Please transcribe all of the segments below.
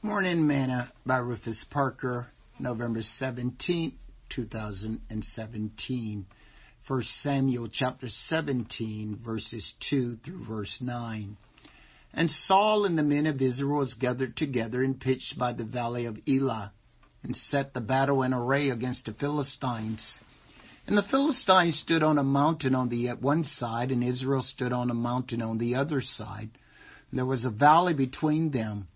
Morning Manna by Rufus Parker, November 17, 2017. 1 Samuel chapter 17, verses 2 through verse 9. And Saul and the men of Israel was gathered together and pitched by the valley of Elah, and set the battle in array against the Philistines. And the Philistines stood on a mountain on the one side, and Israel stood on a mountain on the other side. And there was a valley between them.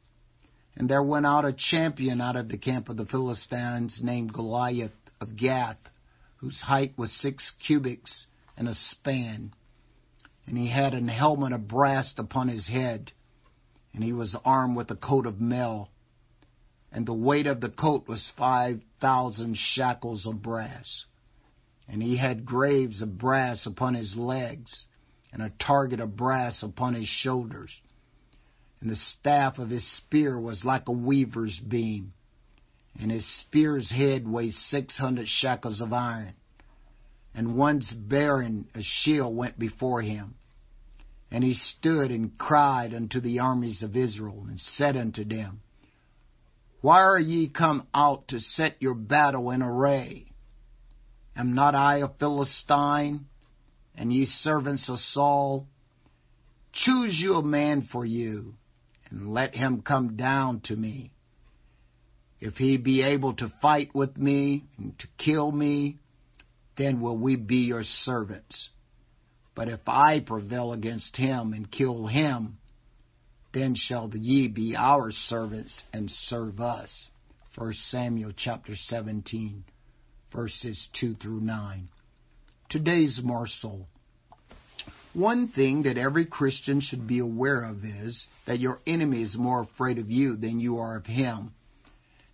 And there went out a champion out of the camp of the Philistines named Goliath of Gath, whose height was six cubits and a span. And he had an helmet of brass upon his head, and he was armed with a coat of mail. And the weight of the coat was five thousand shekels of brass. And he had greaves of brass upon his legs, and a target of brass upon his shoulders and the staff of his spear was like a weaver's beam, and his spear's head weighed six hundred shekels of iron. And once bearing a shield went before him. And he stood and cried unto the armies of Israel, and said unto them, Why are ye come out to set your battle in array? Am not I a Philistine, and ye servants of Saul? Choose you a man for you, and let him come down to me. If he be able to fight with me and to kill me, then will we be your servants. But if I prevail against him and kill him, then shall ye be our servants and serve us. 1 Samuel chapter 17, verses 2 through 9. Today's morsel. One thing that every Christian should be aware of is that your enemy is more afraid of you than you are of him.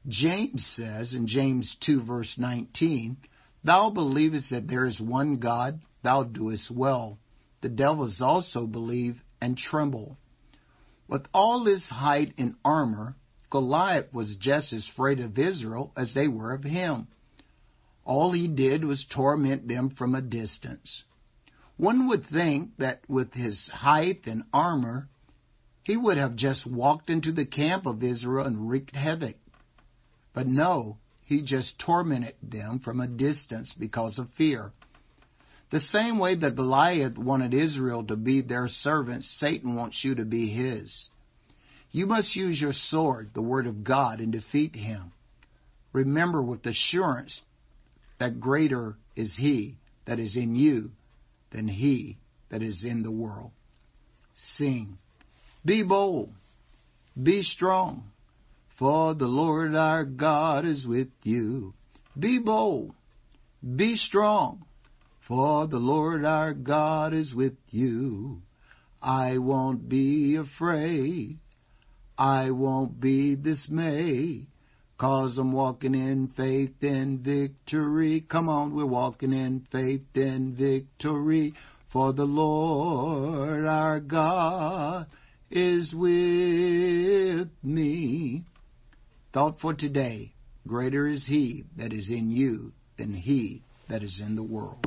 James says in James 2 verse 19, Thou believest that there is one God, thou doest well. The devils also believe and tremble. With all his height and armor, Goliath was just as afraid of Israel as they were of him. All he did was torment them from a distance. One would think that with his height and armor, he would have just walked into the camp of Israel and wreaked havoc. But no, he just tormented them from a distance because of fear. The same way that Goliath wanted Israel to be their servants, Satan wants you to be his. You must use your sword, the word of God, and defeat him. Remember with assurance that greater is he that is in you than he that is in the world. Sing. Be bold. Be strong. For the Lord our God is with you. Be bold. Be strong. For the Lord our God is with you. I won't be afraid. I won't be dismayed. Cause I'm walking in faith and victory. Come on, we're walking in faith and victory. For the Lord our God is with me. Thought for today. Greater is he that is in you than he that is in the world.